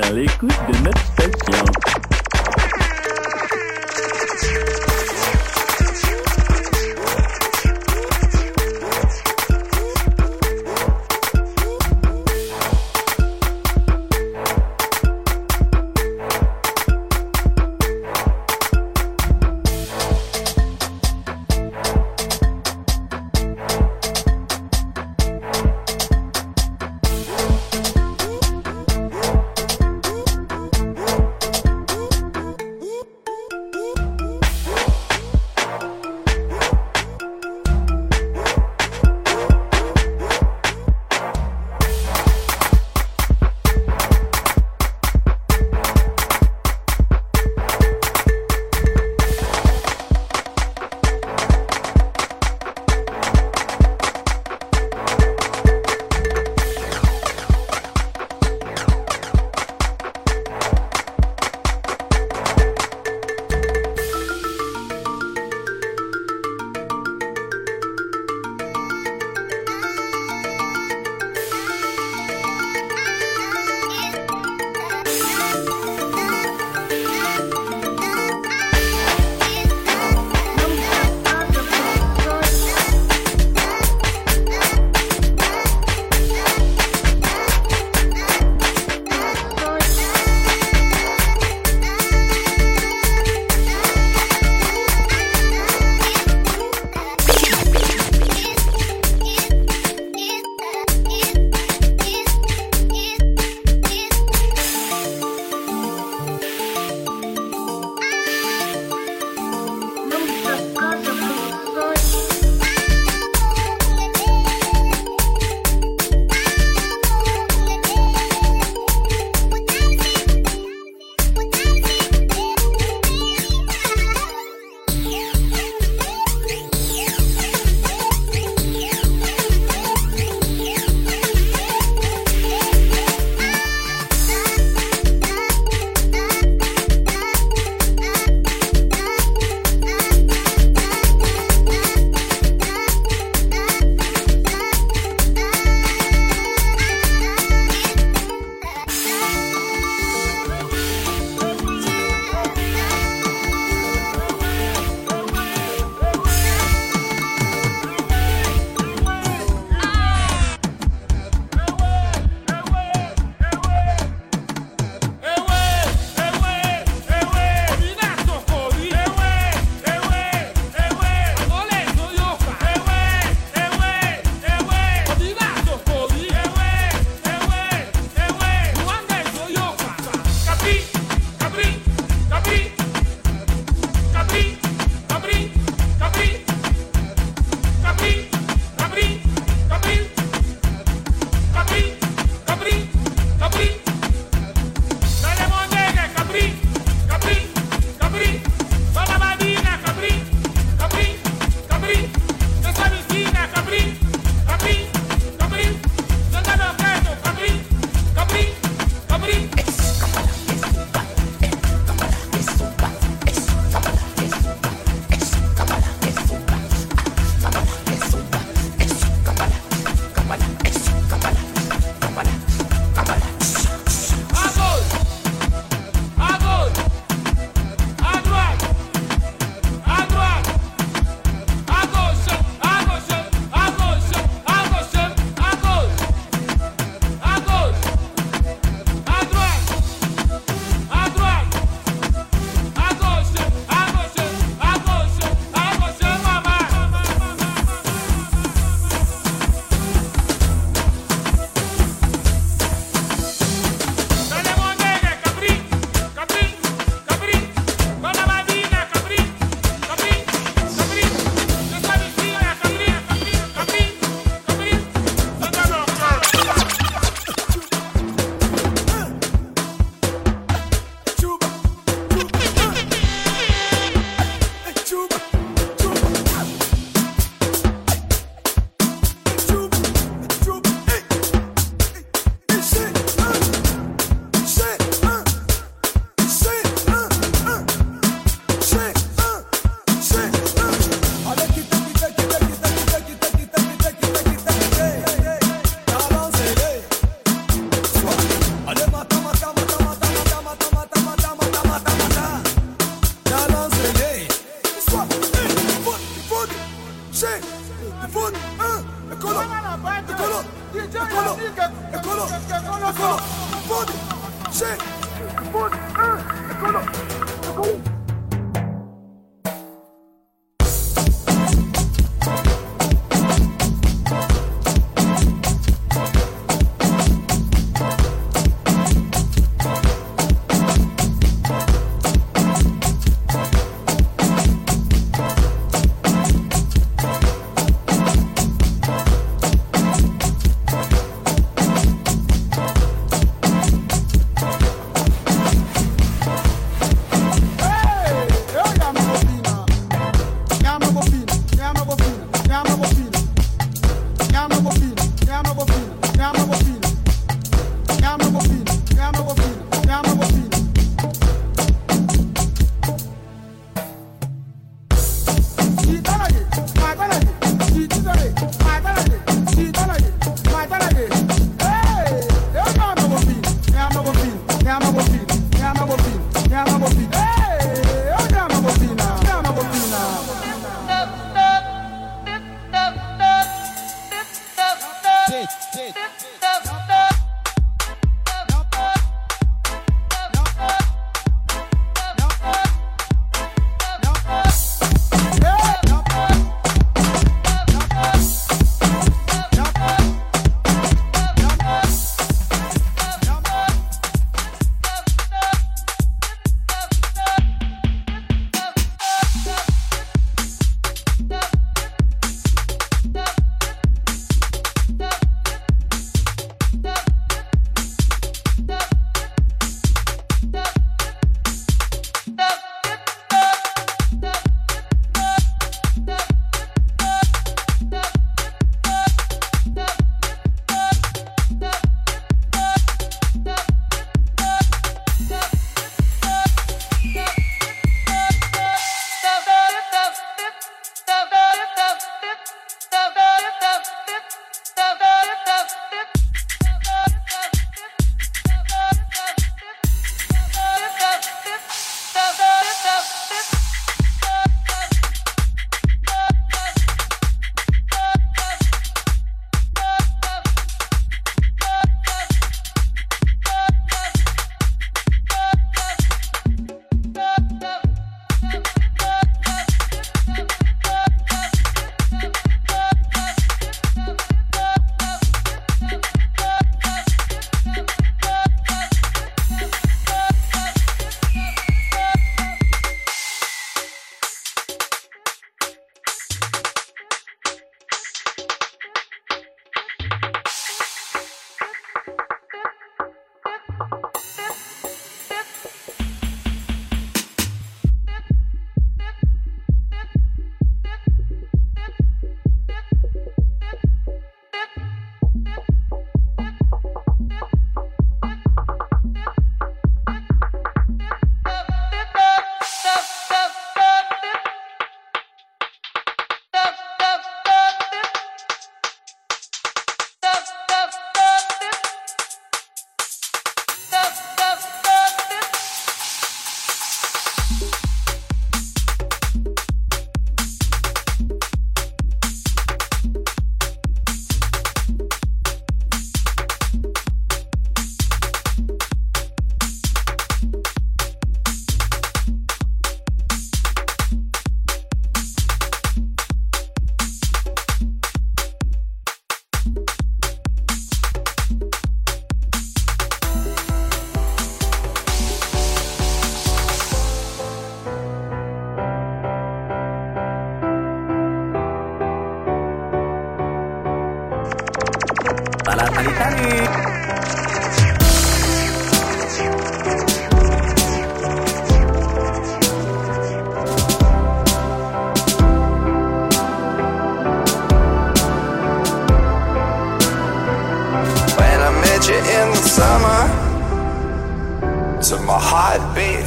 à l'écoute de notre station.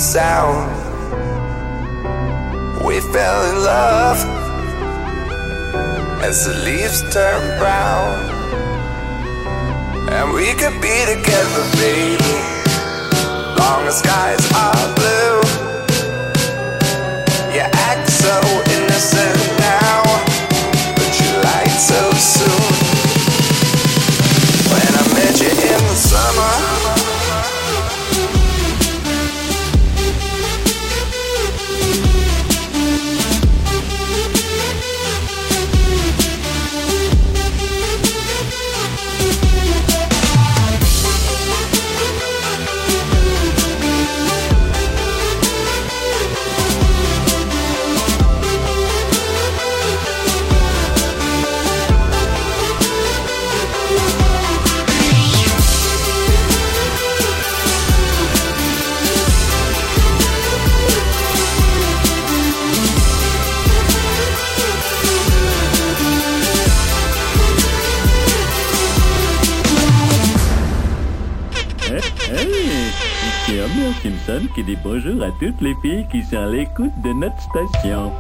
sound. We fell in love as the leaves turn brown. And we could be together, baby, long as skies are blue. You act so innocent. Simpson qui dit bonjour à toutes les filles qui sont à l'écoute de notre station.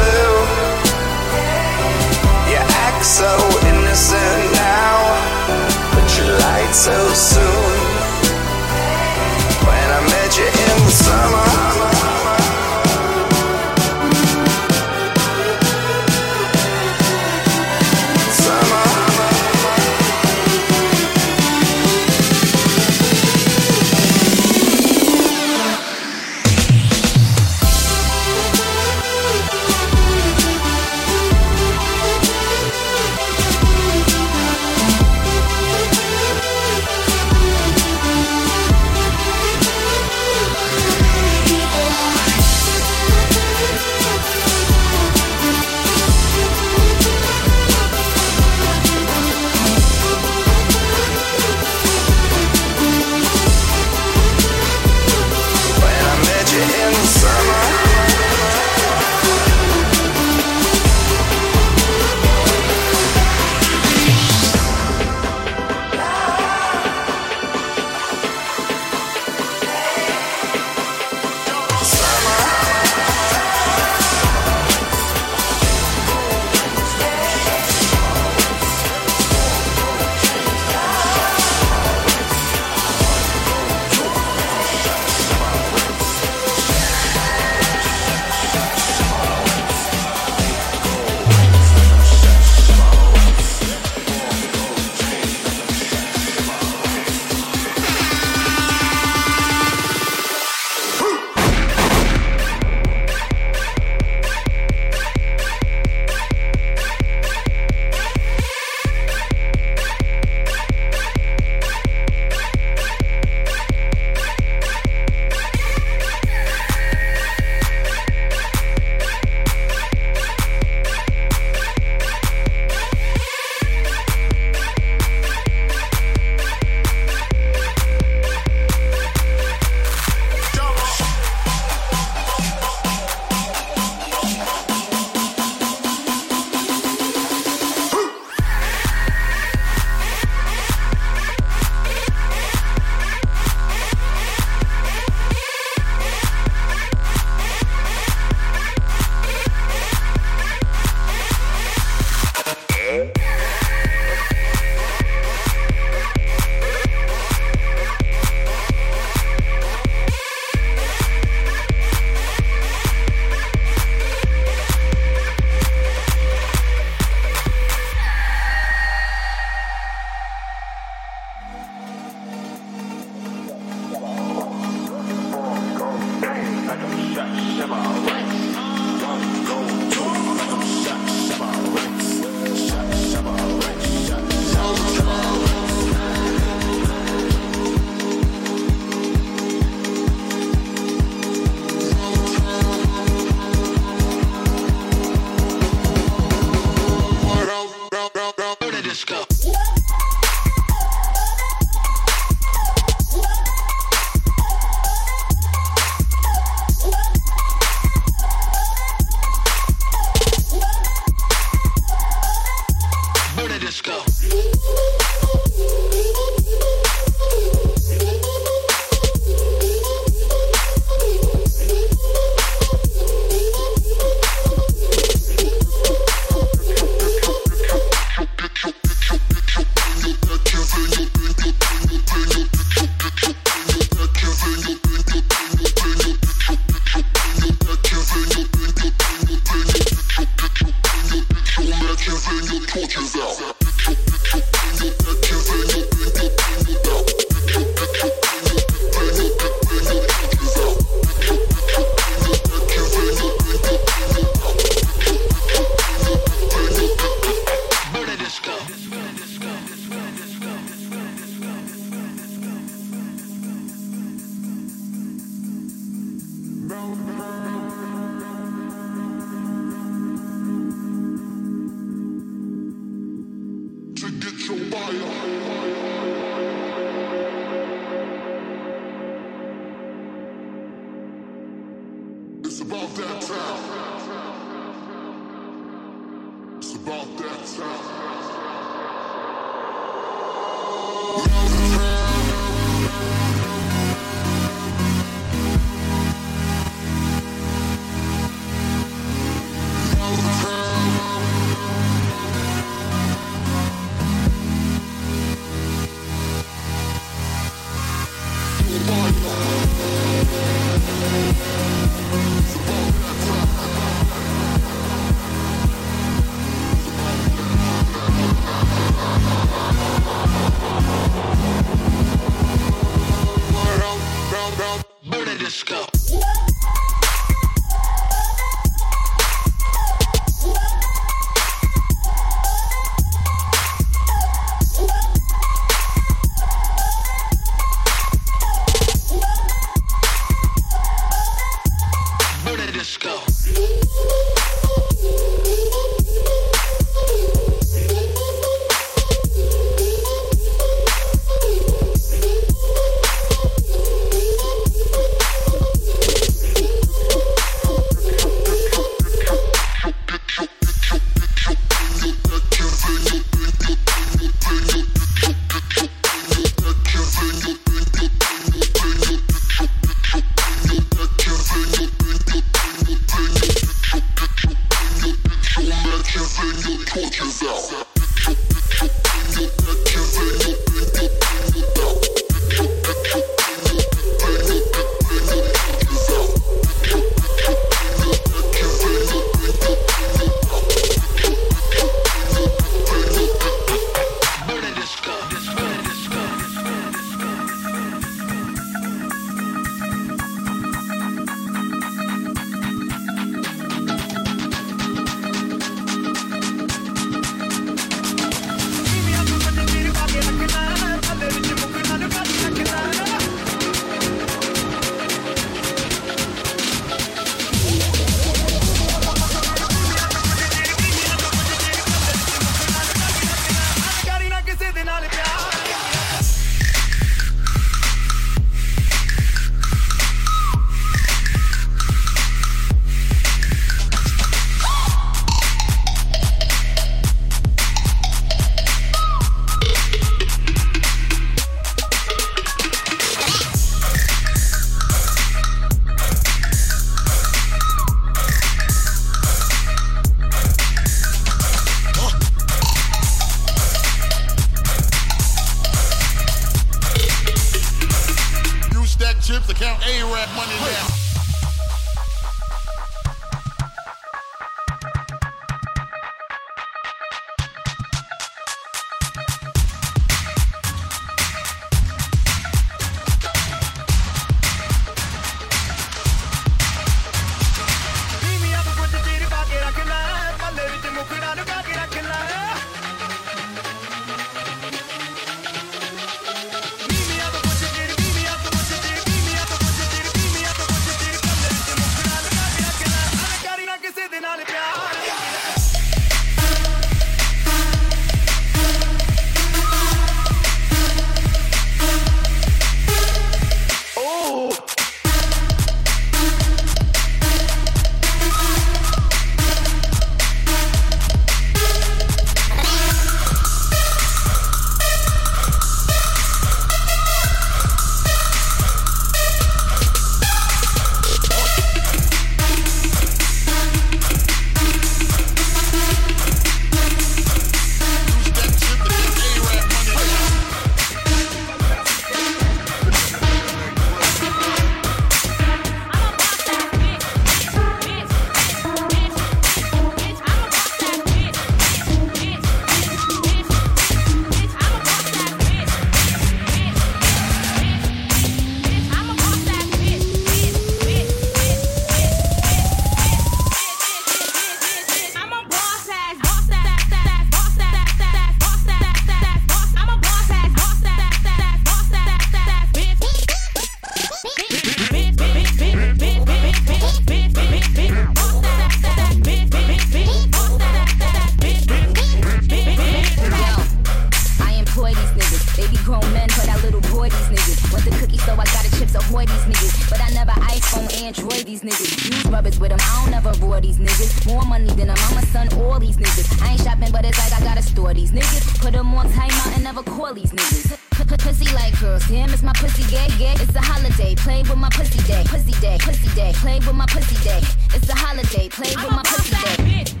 store these niggas. Put them on timeout and never call these niggas. Pussy like girls, damn, it's my pussy gay, gay. It's a holiday, play with my pussy day, pussy day, pussy day, play with my pussy day. It's a holiday, play with my pussy day.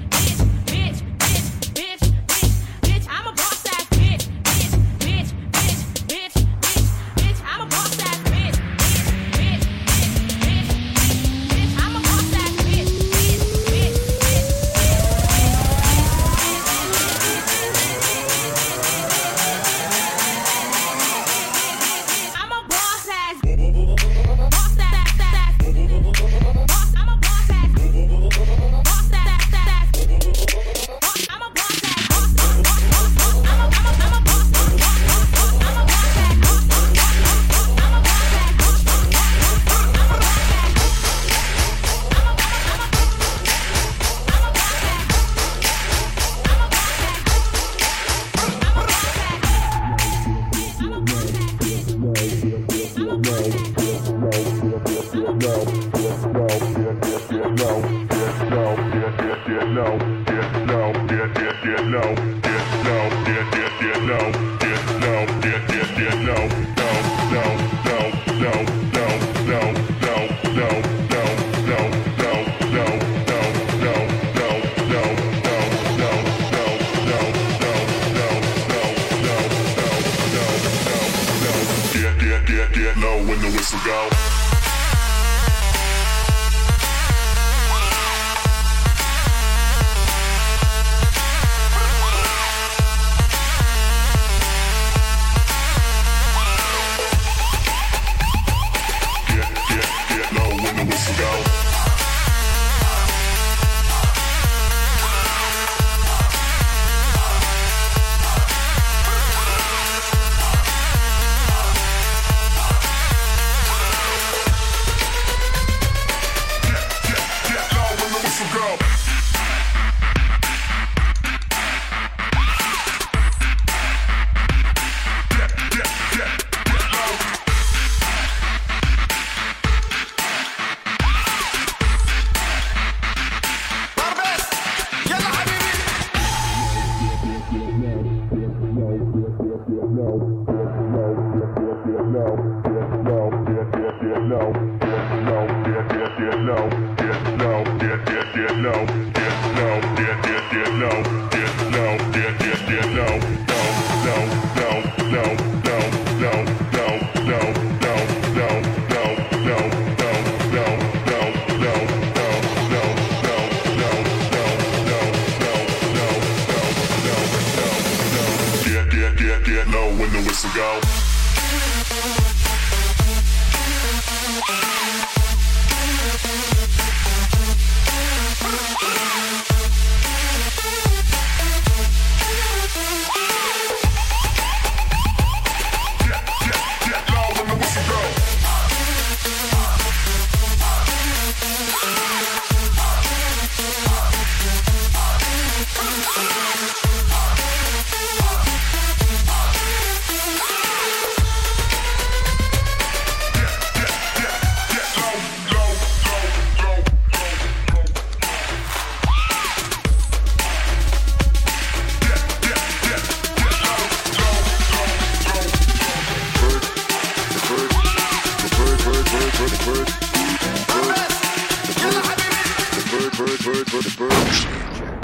bird changer.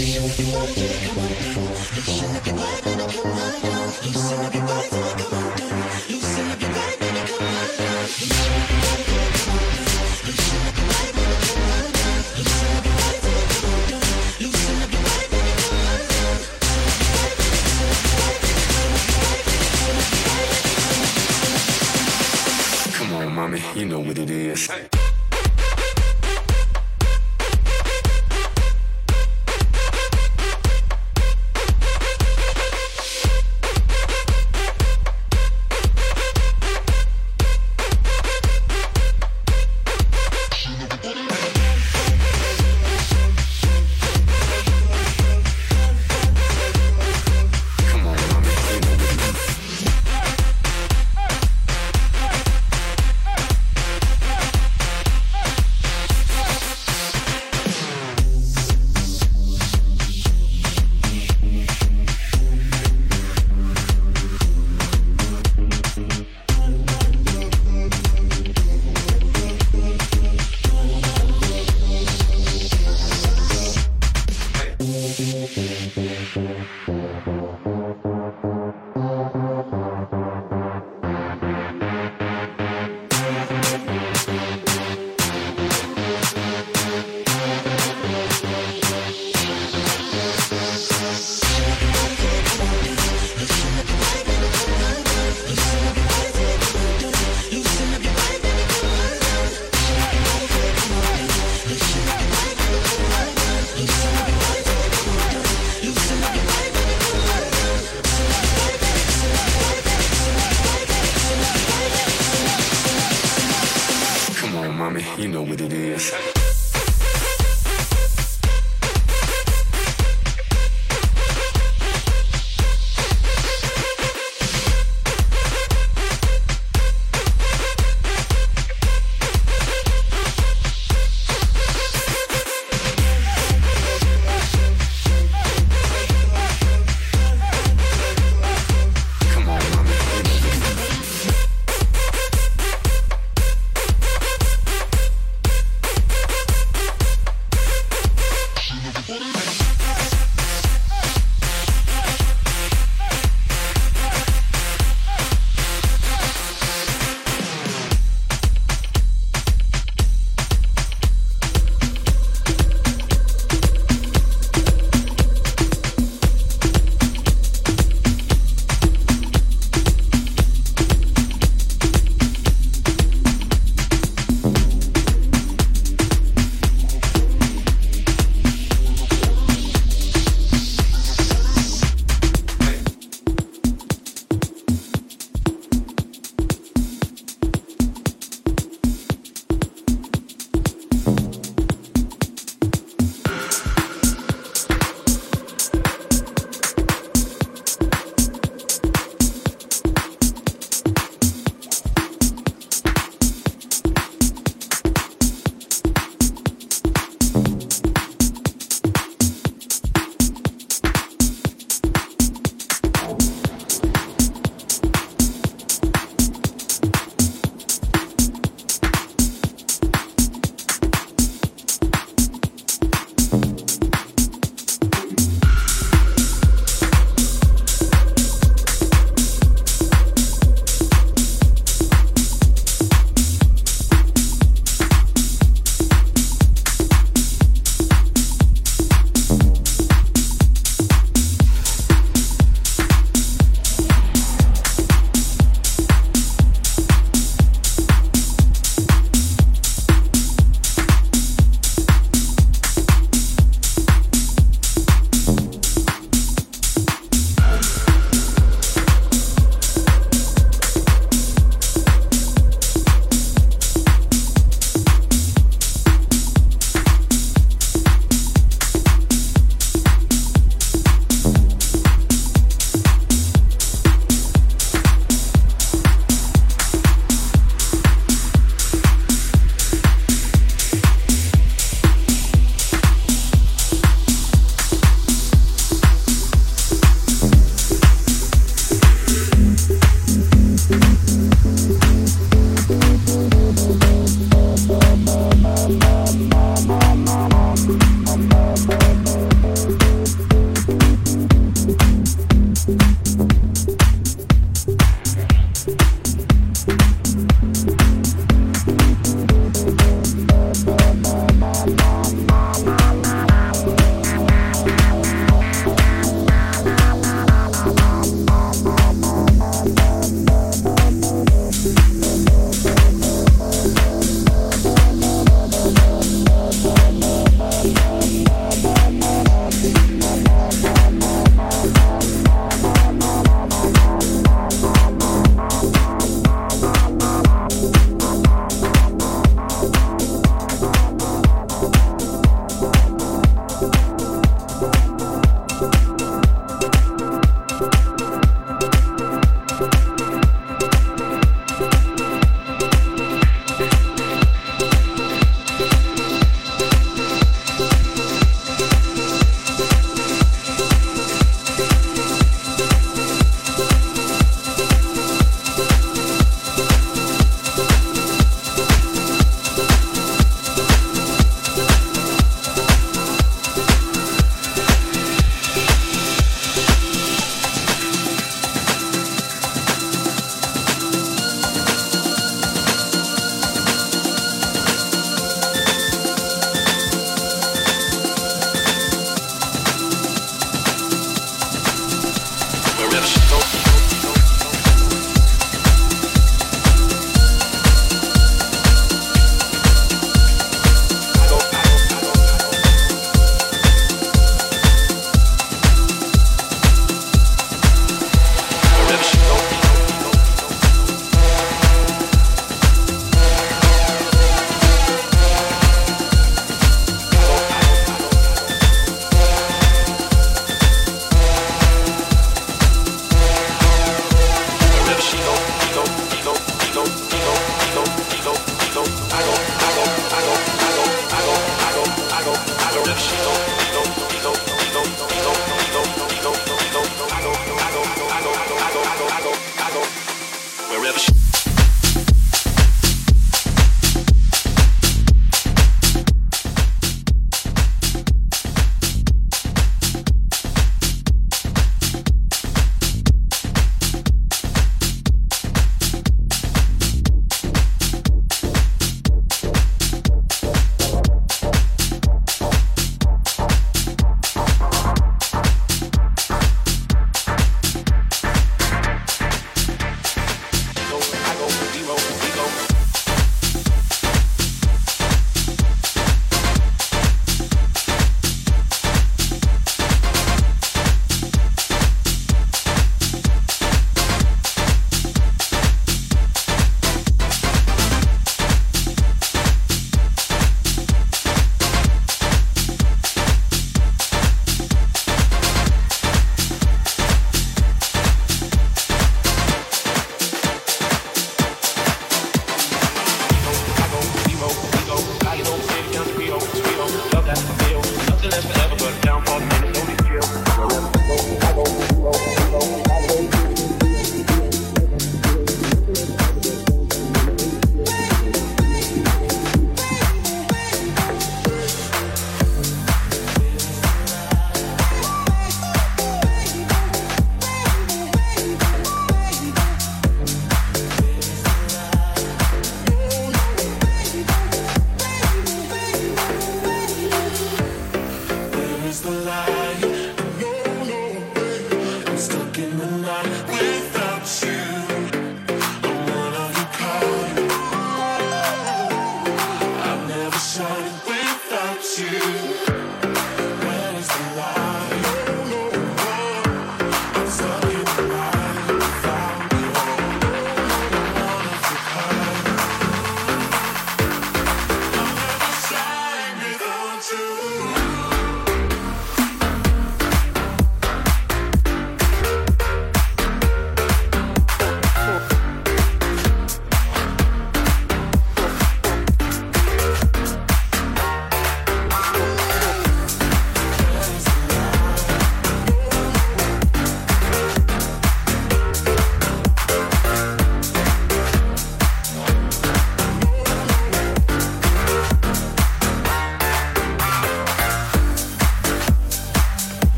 Come on, mommy, you know what it is.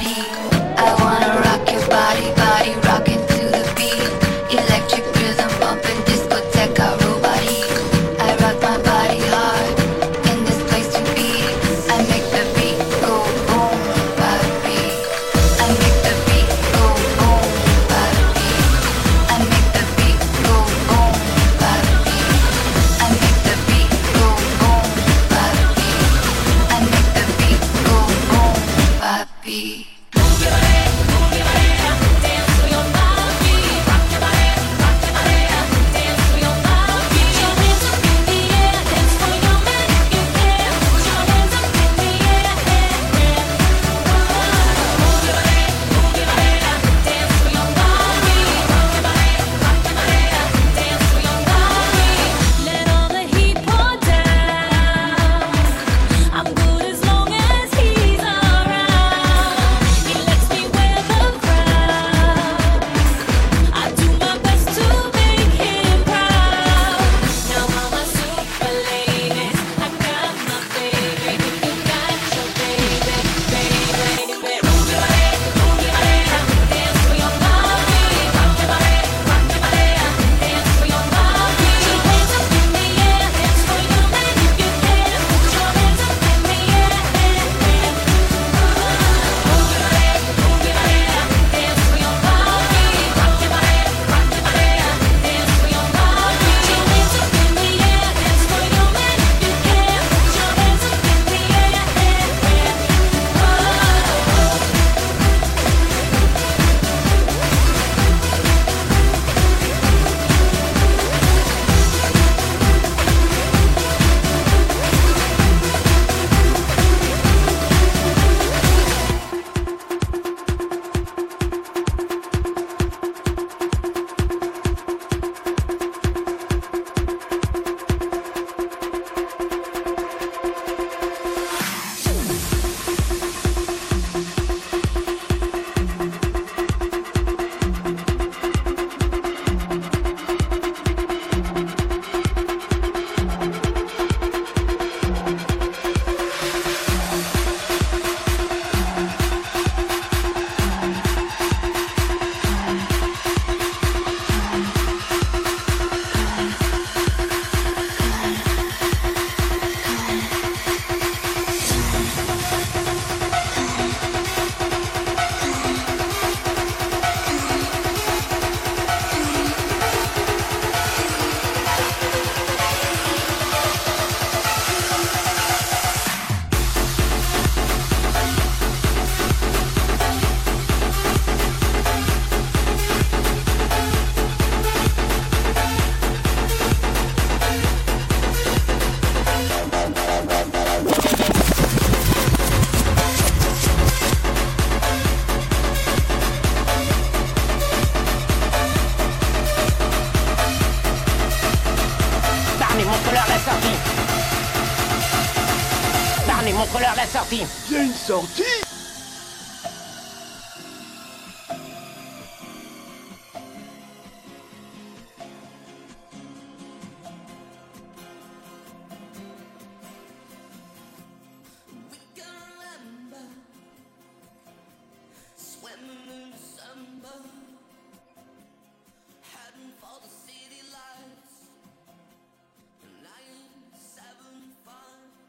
party. sorti.